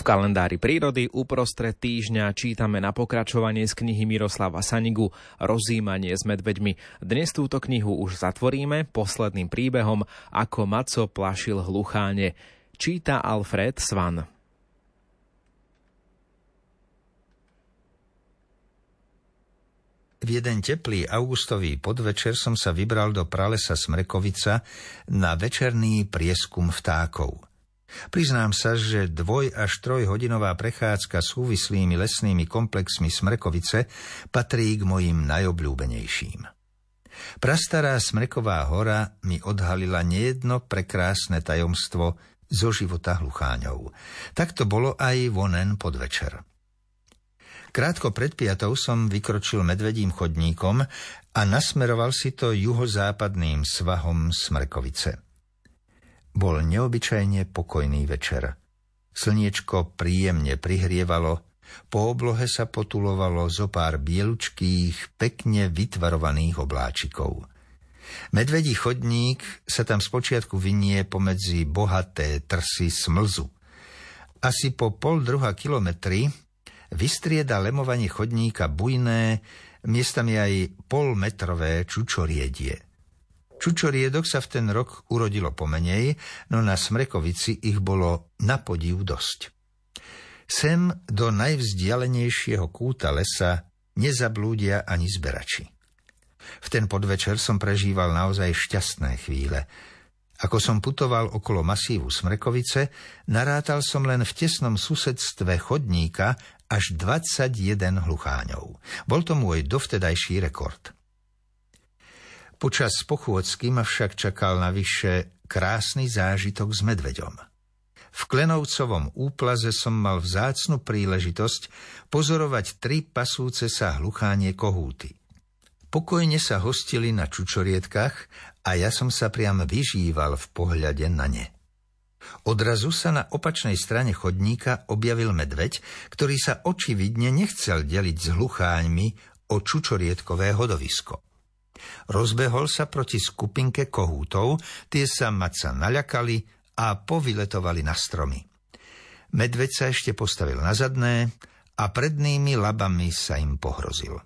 V kalendári prírody uprostred týždňa čítame na pokračovanie z knihy Miroslava Sanigu Rozímanie s medveďmi. Dnes túto knihu už zatvoríme posledným príbehom, ako Maco plašil hlucháne. Číta Alfred Svan. V jeden teplý augustový podvečer som sa vybral do pralesa Smrekovica na večerný prieskum vtákov – Priznám sa, že dvoj až trojhodinová prechádzka súvislými lesnými komplexmi Smrekovice patrí k mojim najobľúbenejším. Prastará Smreková hora mi odhalila nejedno prekrásne tajomstvo zo života hlucháňov. Tak to bolo aj vonen podvečer. Krátko pred piatou som vykročil medvedím chodníkom a nasmeroval si to juhozápadným svahom Smrekovice. Bol neobyčajne pokojný večer. Slniečko príjemne prihrievalo, po oblohe sa potulovalo zo pár bielučkých, pekne vytvarovaných obláčikov. Medvedí chodník sa tam spočiatku vynie pomedzi bohaté trsy smlzu. Asi po pol druha kilometri vystrieda lemovanie chodníka bujné, miestami aj polmetrové čučoriedie – Čučoriedok sa v ten rok urodilo pomenej, no na Smrekovici ich bolo na podiv dosť. Sem do najvzdialenejšieho kúta lesa nezablúdia ani zberači. V ten podvečer som prežíval naozaj šťastné chvíle. Ako som putoval okolo masívu Smrekovice, narátal som len v tesnom susedstve chodníka až 21 hlucháňov. Bol to môj dovtedajší rekord. Počas pochôdzky ma však čakal navyše krásny zážitok s medveďom. V Klenovcovom úplaze som mal vzácnu príležitosť pozorovať tri pasúce sa hluchánie kohúty. Pokojne sa hostili na čučorietkach a ja som sa priam vyžíval v pohľade na ne. Odrazu sa na opačnej strane chodníka objavil medveď, ktorý sa očividne nechcel deliť s hlucháňmi o čučorietkové hodovisko. Rozbehol sa proti skupinke kohútov, tie sa maca naľakali a povyletovali na stromy. Medveď sa ešte postavil na zadné a prednými labami sa im pohrozil.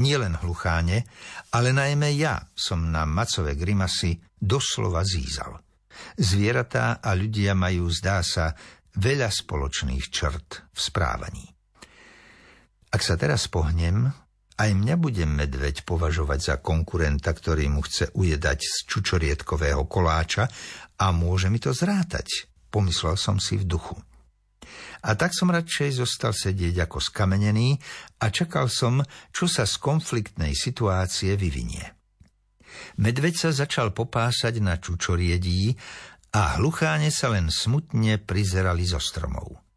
Nielen hlucháne, ale najmä ja som na macové grimasy doslova zízal. Zvieratá a ľudia majú, zdá sa, veľa spoločných črt v správaní. Ak sa teraz pohnem, aj mňa bude medveď považovať za konkurenta, ktorý mu chce ujedať z čučoriedkového koláča a môže mi to zrátať, pomyslel som si v duchu. A tak som radšej zostal sedieť ako skamenený a čakal som, čo sa z konfliktnej situácie vyvinie. Medveď sa začal popásať na čučoriedí a hlucháne sa len smutne prizerali zo stromov.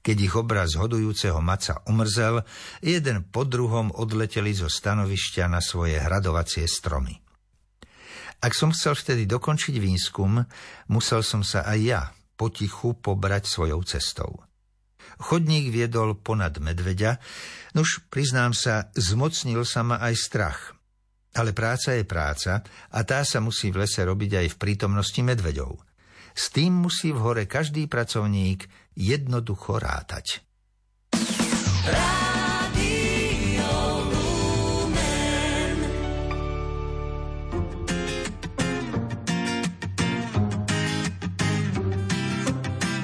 Keď ich obraz hodujúceho maca umrzel, jeden po druhom odleteli zo stanovišťa na svoje hradovacie stromy. Ak som chcel vtedy dokončiť výskum, musel som sa aj ja potichu pobrať svojou cestou. Chodník viedol ponad medveďa, nuž priznám sa, zmocnil sa ma aj strach. Ale práca je práca a tá sa musí v lese robiť aj v prítomnosti medveďov. S tým musí v hore každý pracovník jednoducho rátať.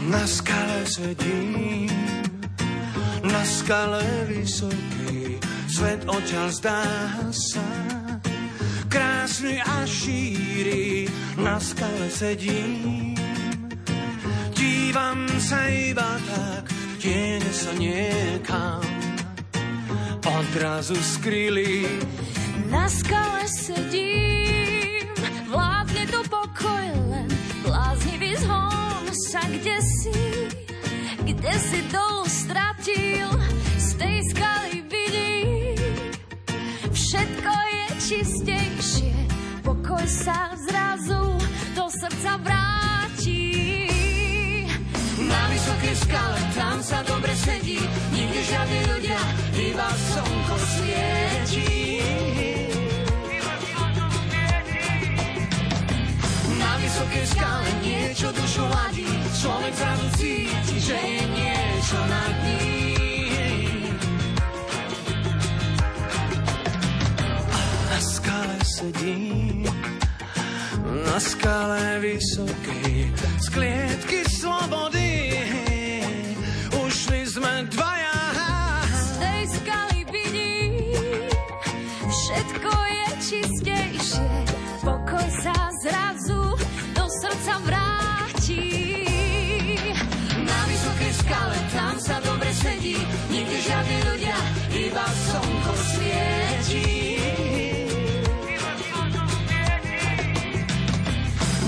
Na skale sedím, na skale vysoký, svet odtiaľ zdá sa, krásny a šíri, na skale sedím Dívam sa iba tak, tiene sa niekam odrazu skryli. Na skale iba slnko svietí. Na vysokej skale niečo dušu ladí, človek zrazu cíti, že je nie niečo nad ním. Na skale sedím, na skale vysokej, z klietky slobody. Ušli sme dvaja, čistejšie. Pokoj sa zrazu do srdca vráti. Na vysokej skale, tam sa dobre sedí, nikde žiadni ľudia, iba slnko svieti.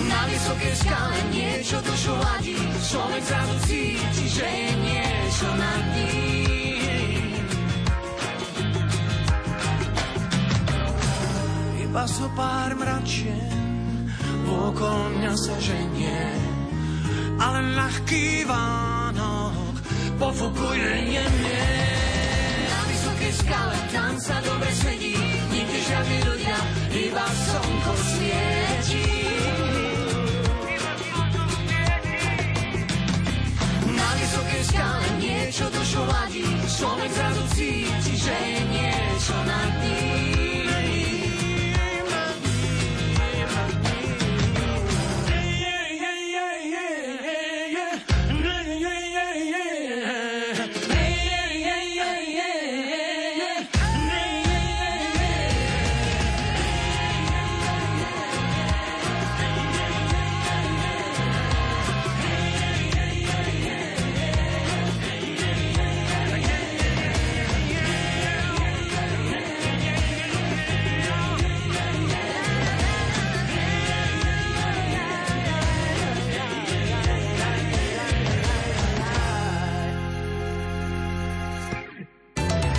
Na vysokej skale niečo dušu ladí, človek zrazu cíti, že je niečo nad ním. Iba so pár mračien, okolo mňa sa ženie. Ale ľahký Vánok pofukuje jemne. Na vysokej skale, tam sa dobre sedí, nikde žiadni ľudia, iba slnko svieti.